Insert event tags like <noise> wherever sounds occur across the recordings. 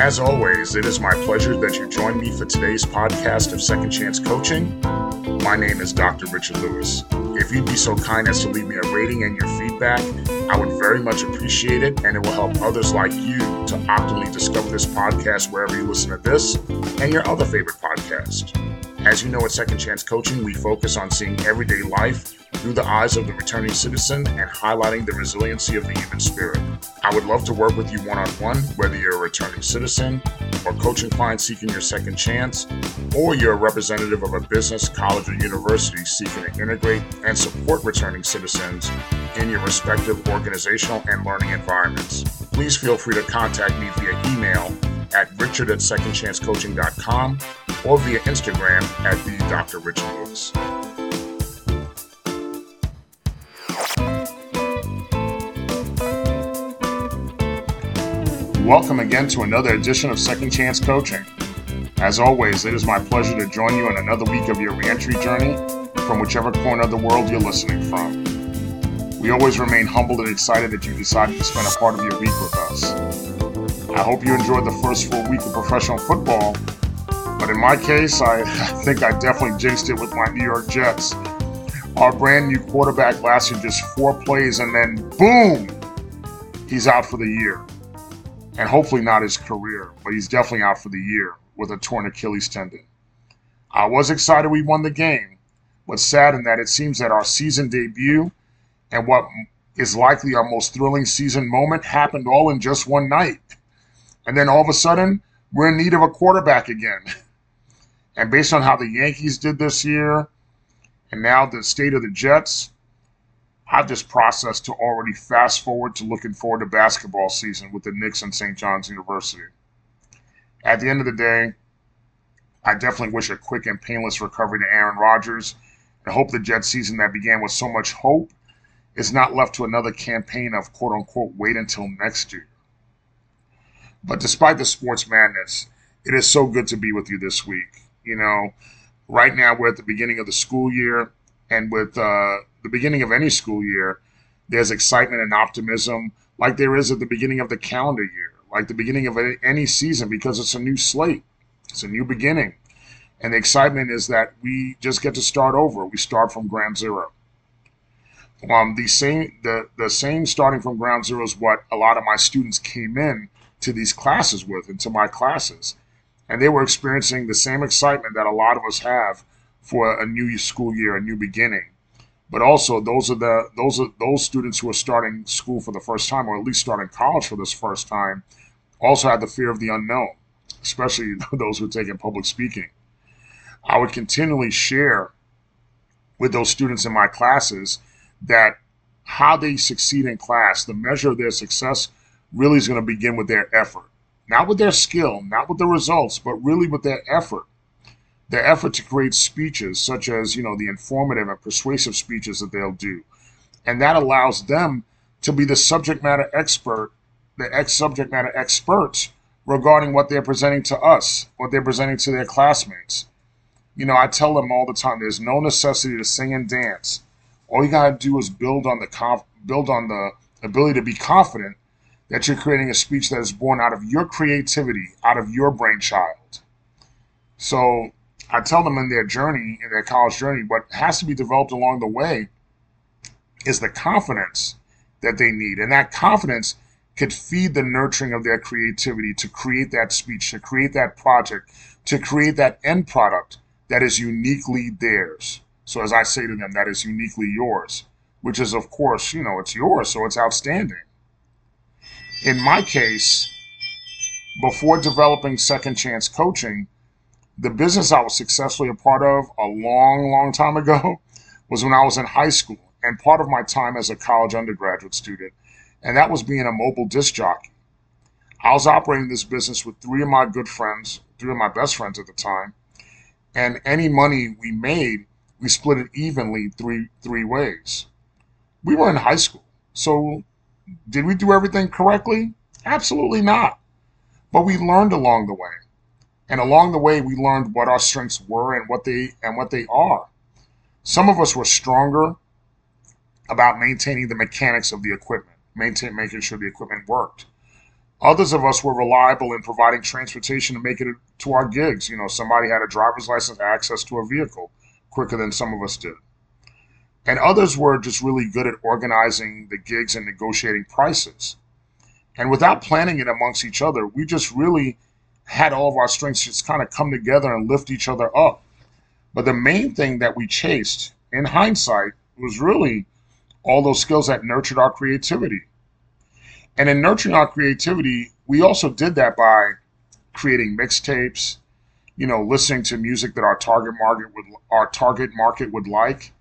As always, it is my pleasure that you join me for today's podcast of Second Chance Coaching. My name is Dr. Richard Louis. If you'd be so kind as to leave me a rating and your feedback, I would very much appreciate it, and it will help others like you to optimally discover this podcast wherever you listen to this and your other favorite podcast. As you know, at Second Chance Coaching, we focus on seeing everyday life through the eyes of the returning citizen and highlighting the resiliency of the human spirit. I would love to work with you one on one, whether you're a returning citizen or coaching clients seeking your second chance, or you're a representative of a business, college, or university seeking to integrate and support returning citizens in your respective organizational and learning environments. Please feel free to contact me via email at richard at secondchancecoaching.com or via Instagram at the Dr. Richard Louis. Welcome again to another edition of Second Chance Coaching. As always, it is my pleasure to join you in another week of your reentry journey from whichever corner of the world you're listening from. We always remain humbled and excited that you decided to spend a part of your week with us. I hope you enjoyed the first full week of professional football, but in my case, I, <laughs> I think I definitely jinxed it with my New York Jets. Our brand new quarterback lasted just four plays and then boom, he's out for the year and hopefully not his career, but he's definitely out for the year with a torn Achilles tendon. I was excited we won the game, but saddened that it seems that our season debut and what is likely our most thrilling season moment happened all in just one night. And then all of a sudden, we're in need of a quarterback again. And based on how the Yankees did this year, and now the state of the Jets, I've just processed to already fast forward to looking forward to basketball season with the Knicks and St. John's University. At the end of the day, I definitely wish a quick and painless recovery to Aaron Rodgers and hope the Jets season that began with so much hope is not left to another campaign of quote unquote wait until next year. But despite the sports madness, it is so good to be with you this week. You know, right now we're at the beginning of the school year, and with uh, the beginning of any school year, there's excitement and optimism like there is at the beginning of the calendar year, like the beginning of any season, because it's a new slate, it's a new beginning. And the excitement is that we just get to start over. We start from ground zero. Um, the same the, the same starting from ground zero is what a lot of my students came in to these classes with, into my classes. And they were experiencing the same excitement that a lot of us have for a new school year, a new beginning but also those are the those are those students who are starting school for the first time or at least starting college for this first time also have the fear of the unknown especially <laughs> those who are taking public speaking. I would continually share with those students in my classes that how they succeed in class the measure of their success really is going to begin with their effort. Not with their skill not with the results but really with their effort their effort to create speeches such as you know the informative and persuasive speeches that they'll do. And that allows them to be the subject matter expert the ex subject matter experts regarding what they're presenting to us what they're presenting to their classmates. You know i tell them all the time there's no necessity to sing and dance. All you got to do is build on the conf- build on the ability to be confident that you're creating a speech that is born out of your creativity out of your brainchild. So I tell them in their journey, in their college journey, what has to be developed along the way is the confidence that they need. And that confidence could feed the nurturing of their creativity to create that speech, to create that project, to create that end product that is uniquely theirs. So as I say to them, that is uniquely yours, which is of course, you know, it's yours, so it's outstanding. In my case, before developing second chance coaching, the business I was successfully a part of a long, long time ago <laughs> was when I was in high school and part of my time as a college undergraduate student, and that was being a mobile disc jockey. I was operating this business with three of my good friends, three of my best friends at the time, and any money we made, we split it evenly three three ways. We were in high school, so did we do everything correctly? Absolutely not. But we learned along the way. And along the way, we learned what our strengths were and what they and what they are. Some of us were stronger about maintaining the mechanics of the equipment, maintain, making sure the equipment worked. Others of us were reliable in providing transportation to make it to our gigs. You know, somebody had a driver's license, access to a vehicle quicker than some of us did. And others were just really good at organizing the gigs and negotiating prices. And without planning it amongst each other, we just really had all of our strengths just kind of come together and lift each other up. But the main thing that we chased in hindsight was really all those skills that nurtured our creativity. And in nurturing our creativity, we also did that by creating mixtapes, you know, listening to music that our target market would our target market would like.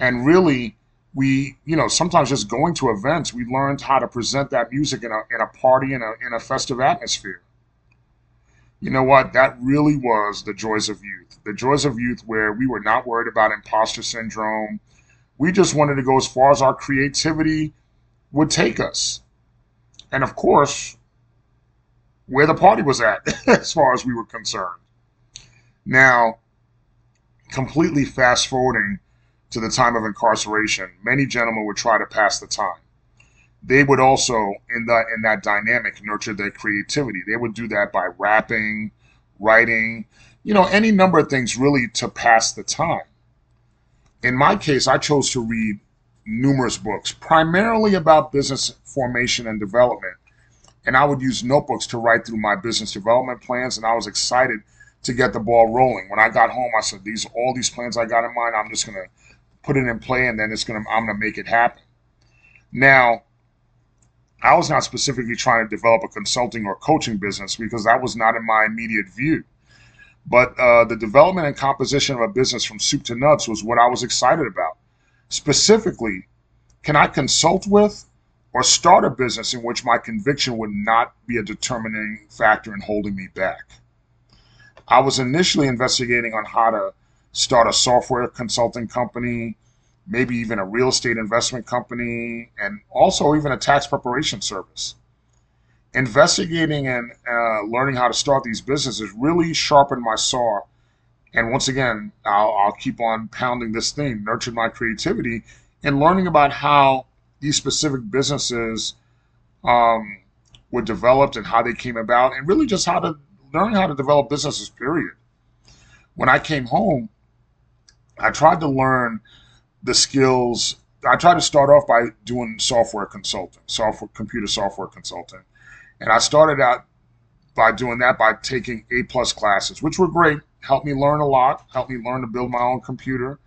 And really we, you know, sometimes just going to events, we learned how to present that music in a in a party in a in a festive atmosphere. You know what? That really was the joys of youth. The joys of youth where we were not worried about imposter syndrome. We just wanted to go as far as our creativity would take us and of course, where the party was at, <laughs> as far as we were concerned. Now, completely fast forwarding to the time of incarceration, many gentlemen would try to pass the time. They would also, in that in that dynamic, nurture their creativity. They would do that by rapping, writing, you know, any number of things really to pass the time. In my case, I chose to read numerous books, primarily about business formation and development. And I would use notebooks to write through my business development plans, and I was excited to get the ball rolling. When I got home, I said, "These all these plans I got in mind, I'm just gonna put it in play, and then it's gonna I'm gonna make it happen." Now, I was not specifically trying to develop a consulting or coaching business because that was not in my immediate view. But uh, the development and composition of a business from soup to nuts was what I was excited about. Specifically, can I consult with or start a business in which my conviction would not be a determining factor in holding me back? I was initially investigating on how to start a software consulting company, maybe even a real estate investment company, and also even a tax preparation service. Investigating and uh, learning how to start these businesses really sharpened my saw and once again, I'll, I'll keep on pounding this thing, nurtured my creativity and learning about how these specific businesses um, were developed and how they came about, and really just how to learn how to develop businesses, period. When I came home, I tried to learn the skills. I tried to start off by doing software consulting, software, computer software consulting. And I started out by doing that by taking A plus classes, which were great helped me learn a lot, helped me learn to build my own computer.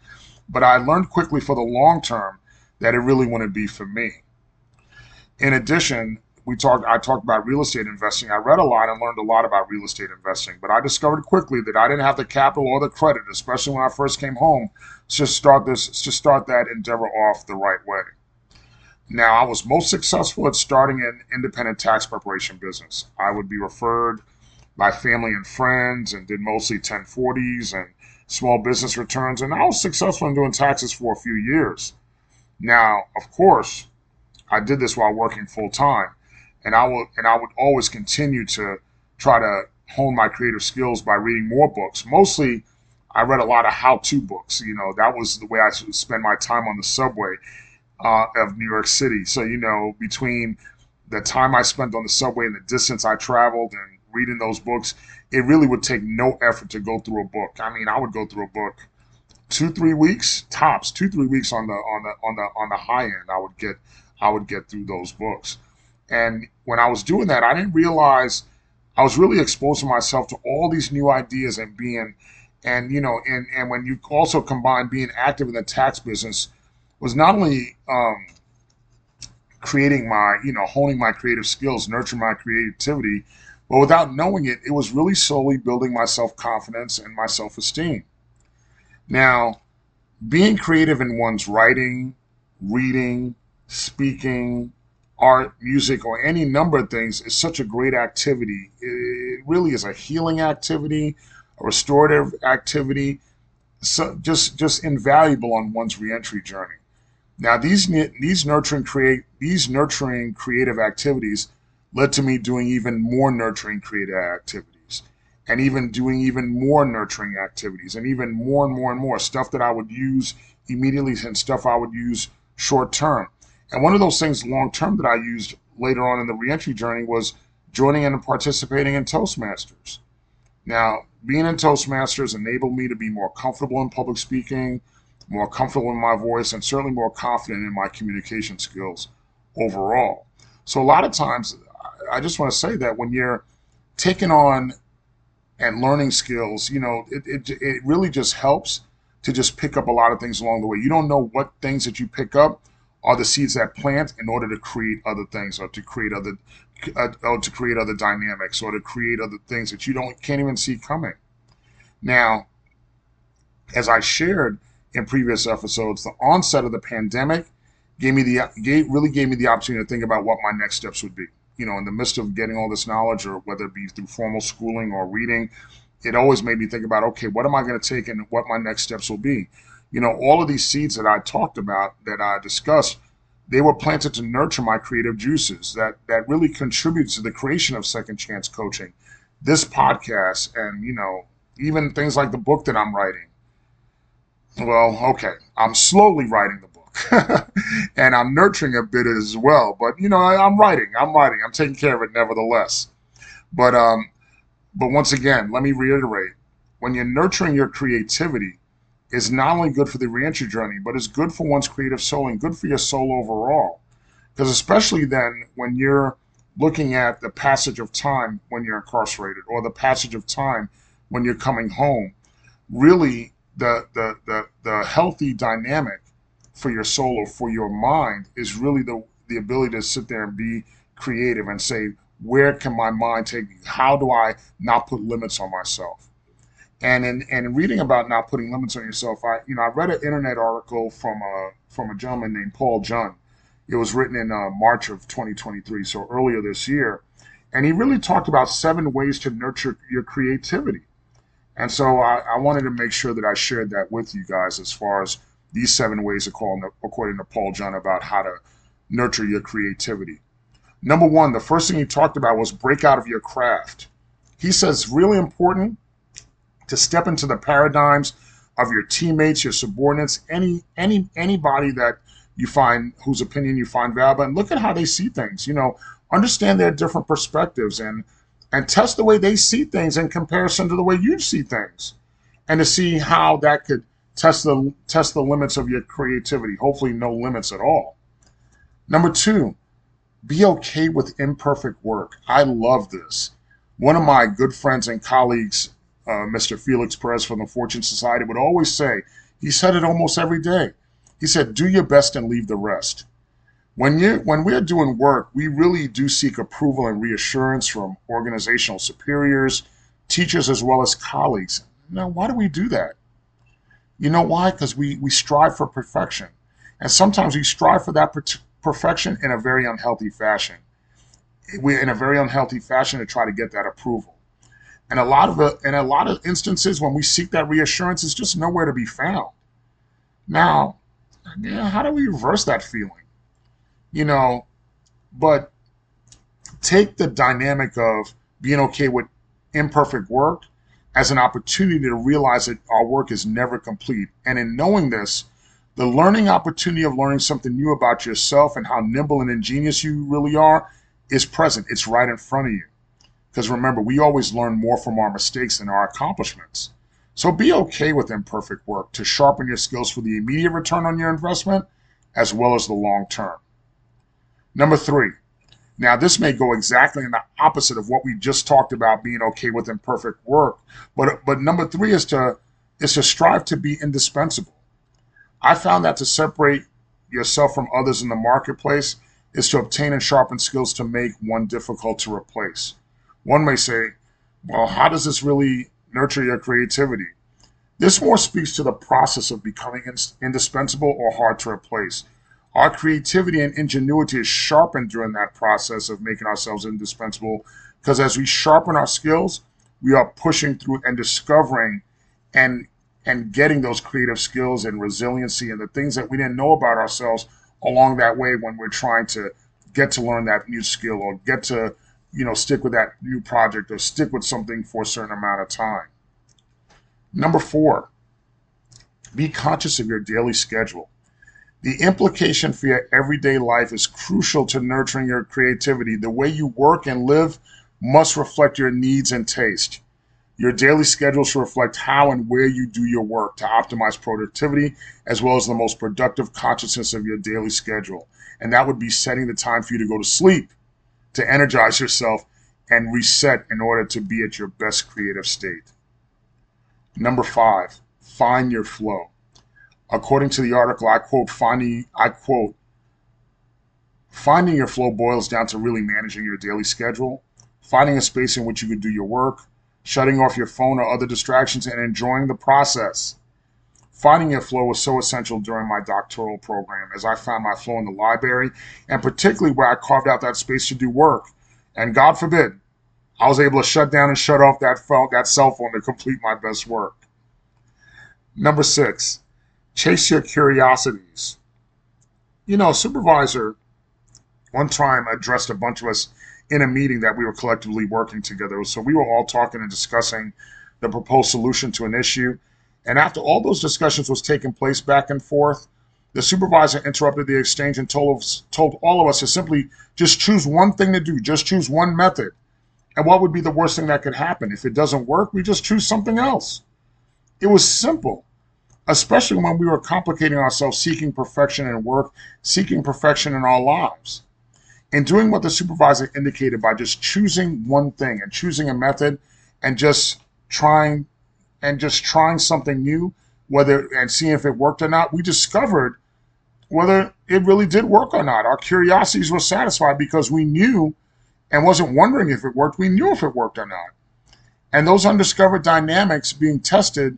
But I learned quickly for the long term that it really wouldn't be for me. In addition, we talked I talked about real estate investing. I read a lot and learned a lot about real estate investing, but I discovered quickly that I didn't have the capital or the credit, especially when I first came home, to start this to start that endeavor off the right way. Now, I was most successful at starting an independent tax preparation business. I would be referred by family and friends and did mostly 1040s and small business returns. And I was successful in doing taxes for a few years. Now, of course, I did this while working full time. And I will and I would always continue to try to hone my creative skills by reading more books. Mostly I read a lot of how-to books. You know, that was the way I spend my time on the subway uh, of New York City. So, you know, between the time I spent on the subway and the distance I traveled and reading those books, it really would take no effort to go through a book. I mean, I would go through a book two, three weeks tops, two, three weeks on the on the on the on the high end. I would get I would get through those books. And when I was doing that, I didn't realize I was really exposing myself to all these new ideas and being and you know and and when you also combine being active in the tax business was not only um, creating my you know honing my creative skills nurturing my creativity but without knowing it, it was really slowly building my self confidence and my self esteem. Now, being creative in one's writing, reading, speaking, art, music, or any number of things is such a great activity. It really is a healing activity, a restorative activity, so just just invaluable on one's reentry journey. Now, these these nurturing create these nurturing creative activities led to me doing even more nurturing creative activities and even doing even more nurturing activities and even more and more and more stuff that I would use immediately and stuff I would use short term. And one of those things long term that I used later on in the reentry journey was joining in and participating in Toastmasters. Now, being in Toastmasters enabled me to be more comfortable in public speaking, more comfortable in my voice, and certainly more confident in my communication skills overall. So, a lot of times, I just want to say that when you're taking on and learning skills, you know, it, it, it really just helps to just pick up a lot of things along the way. You don't know what things that you pick up are the seeds that plant in order to create other things or to create other uh, or to create other dynamics or to create other things that you don't can't even see coming. Now, as I shared in previous episodes, the onset of the pandemic gave me the gave, really gave me the opportunity to think about what my next steps would be. You know, in the midst of getting all this knowledge, or whether it be through formal schooling or reading, it always made me think about, okay, what am I going to take and what my next steps will be. You know, all of these seeds that I talked about, that I discussed, they were planted to nurture my creative juices that that really contributes to the creation of second chance coaching. This podcast and you know even things like the book that i'm writing. Well okay i'm slowly writing the book <laughs> and i'm nurturing a bit as well but you know I, i'm writing i'm writing i'm taking care of it nevertheless. But um but once again let me reiterate when you're nurturing your creativity is not only good for the reentry journey, but is good for one's creative soul and good for your soul overall. Because especially then, when you're looking at the passage of time when you're incarcerated or the passage of time when you're coming home, really the the the, the healthy dynamic for your soul or for your mind is really the the ability to sit there and be creative and say, where can my mind take me? How do I not put limits on myself? And in and reading about not putting limits on yourself, I you know I read an internet article from a from a gentleman named Paul Jun. It was written in uh, March of 2023, so earlier this year, and he really talked about seven ways to nurture your creativity. And so I, I wanted to make sure that I shared that with you guys as far as these seven ways according to, according to Paul Jun about how to nurture your creativity. Number one, the first thing he talked about was break out of your craft. He says really important to step into the paradigms of your teammates, your subordinates, any any anybody that you find whose opinion you find valuable, and look at how they see things. You know, understand their different perspectives and and test the way they see things in comparison to the way you see things, and to see how that could test the test the limits of your creativity. Hopefully, no limits at all. Number two, be okay with imperfect work. I love this. One of my good friends and colleagues uh, Mr. Felix Perez from the Fortune Society would always say, he said it almost every day. He said, do your best and leave the rest. When you when we're doing work, we really do seek approval and reassurance from organizational superiors, teachers, as well as colleagues. Now, why do we do that? You know why? Because we, we strive for perfection. And sometimes we strive for that per- perfection in a very unhealthy fashion. We in a very unhealthy fashion to try to get that approval. And a lot of in a lot of instances, when we seek that reassurance, it's just nowhere to be found. Now, yeah, how do we reverse that feeling? You know, but take the dynamic of being okay with imperfect work as an opportunity to realize that our work is never complete. And in knowing this, the learning opportunity of learning something new about yourself and how nimble and ingenious you really are is present. It's right in front of you. Because remember, we always learn more from our mistakes than our accomplishments. So be okay with imperfect work to sharpen your skills for the immediate return on your investment as well as the long term. Number three, now this may go exactly in the opposite of what we just talked about being okay with imperfect work, but but number three is to is to strive to be indispensable. I found that to separate yourself from others in the marketplace is to obtain and sharpen skills to make one difficult to replace. One may say, well, how does this really nurture your creativity? This more speaks to the process of becoming indispensable or hard to replace. Our creativity and ingenuity is sharpened during that process of making ourselves indispensable because as we sharpen our skills, we are pushing through and discovering and and getting those creative skills and resiliency and the things that we didn't know about ourselves along that way when we're trying to get to learn that new skill or get to you know, stick with that new project or stick with something for a certain amount of time. Number four, be conscious of your daily schedule. The implication for your everyday life is crucial to nurturing your creativity. The way you work and live must reflect your needs and taste. Your daily schedule should reflect how and where you do your work to optimize productivity as well as the most productive consciousness of your daily schedule. And that would be setting the time for you to go to sleep, to energize yourself, and reset in order to be at your best creative state. Number five, find your flow. According to the article, I quote, finding, I quote, finding your flow boils down to really managing your daily schedule, finding a space in which you can do your work, shutting off your phone or other distractions, and enjoying the process. Finding your flow was so essential during my doctoral program as I found my flow in the library and particularly where I carved out that space to do work. And God forbid, I was able to shut down and shut off that phone, that cell phone to complete my best work. Number six, chase your curiosities. You know, supervisor one time addressed a bunch of us in a meeting that we were collectively working together. So we were all talking and discussing the proposed solution to an issue. And after all those discussions was taking place back and forth, the supervisor interrupted the exchange and told us, told all of us to simply just choose one thing to do, just choose one method. And what would be the worst thing that could happen? If it doesn't work, we just choose something else. It was simple, especially when we were complicating ourselves seeking perfection in work, seeking perfection in our lives and doing what the supervisor indicated by just choosing one thing and choosing a method and just trying and just trying something new whether and seeing if it worked or not we discovered whether it really did work or not. Our curiosities were satisfied because we knew and wasn't wondering if it worked. We knew if it worked or not. And those undiscovered dynamics being tested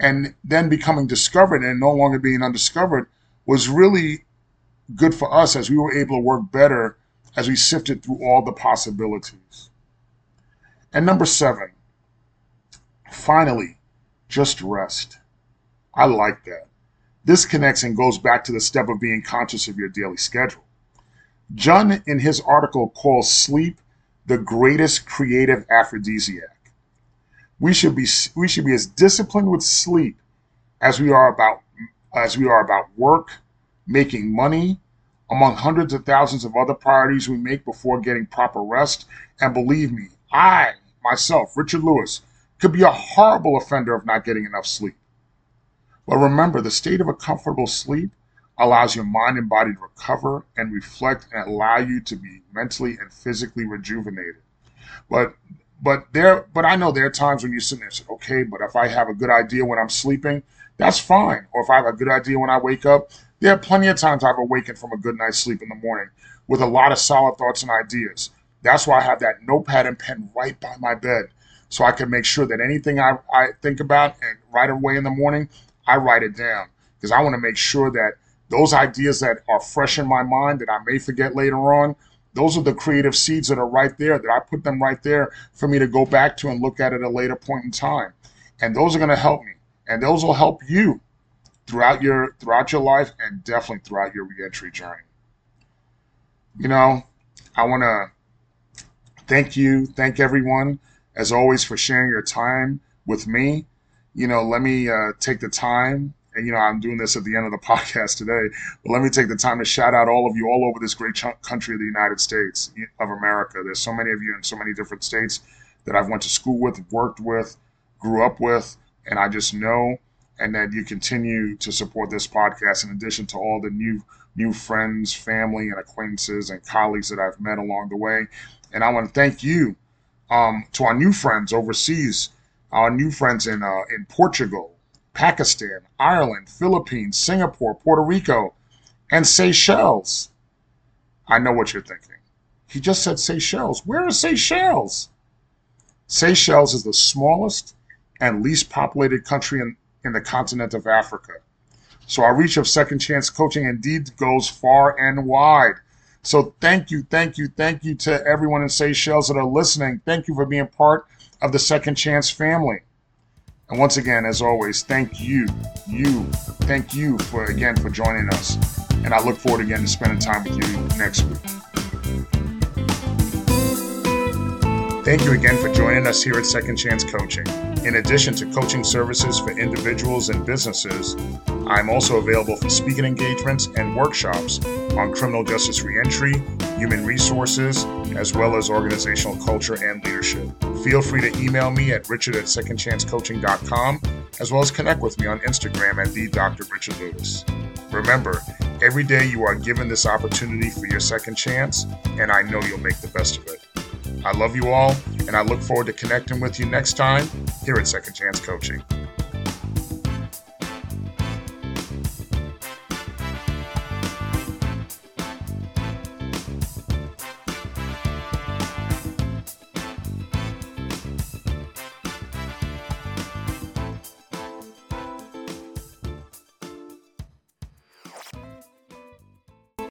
and then becoming discovered and no longer being undiscovered was really good for us as we were able to work better as we sifted through all the possibilities. And number seven, finally, just rest. I like that. This connects and goes back to the step of being conscious of your daily schedule. Jun, in his article, calls sleep the greatest creative aphrodisiac. We should be we should be as disciplined with sleep as we are about as we are about work, making money, among hundreds of thousands of other priorities we make before getting proper rest. And believe me, I, myself, Richard Louis, could be a horrible offender of not getting enough sleep. But remember, the state of a comfortable sleep allows your mind and body to recover and reflect and allow you to be mentally and physically rejuvenated. But but there but I know there are times when you sit there and say, okay, but if I have a good idea when I'm sleeping, that's fine. Or if I have a good idea when I wake up, there are plenty of times I've awakened from a good night's sleep in the morning with a lot of solid thoughts and ideas. That's why I have that notepad and pen right by my bed so I can make sure that anything I, I think about and right away in the morning, I write it down because I want to make sure that those ideas that are fresh in my mind that I may forget later on, those are the creative seeds that are right there that I put them right there for me to go back to and look at at a later point in time. And those are going to help me and those will help you throughout your throughout your life and definitely throughout your reentry journey. You know, I want to thank you, thank everyone as always for sharing your time with me. You know, let me uh, take the time, and you know, I'm doing this at the end of the <laughs> podcast today, but let me take the time to shout out all of you all over this great ch- country of the United States of America. There's so many of you in so many different states that I've went to school with, worked with, grew up with, and I just know and that you continue to support this podcast in addition to all the new new friends, family, and acquaintances and colleagues that I've met along the way. And I want to thank you um, to our new friends overseas, our new friends in uh, in Portugal, Pakistan, Ireland, Philippines, Singapore, Puerto Rico, and Seychelles. I know what you're thinking. He just said Seychelles. Where is Seychelles? Seychelles is the smallest and least populated country in, in the continent of Africa. So our reach of second chance coaching indeed goes far and wide. So thank you, thank you, thank you to everyone in Seychelles that are listening. Thank you for being part of the second chance family. And once again, as always, thank you, you, thank you for again for joining us. And I look forward again to spending time with you next week. Thank you again for joining us here at Second Chance Coaching. In addition to coaching services for individuals and businesses, I'm also available for speaking engagements and workshops on criminal justice reentry, human resources, as well as organizational culture and leadership. Feel free to email me at richard at secondchancecoaching.com, as well as connect with me on Instagram at the Dr. Richard Louis. Remember, every day you are given this opportunity for your second chance, and I know you'll make the best of it. I love you all, and I look forward to connecting with you next time here at Second Chance Coaching.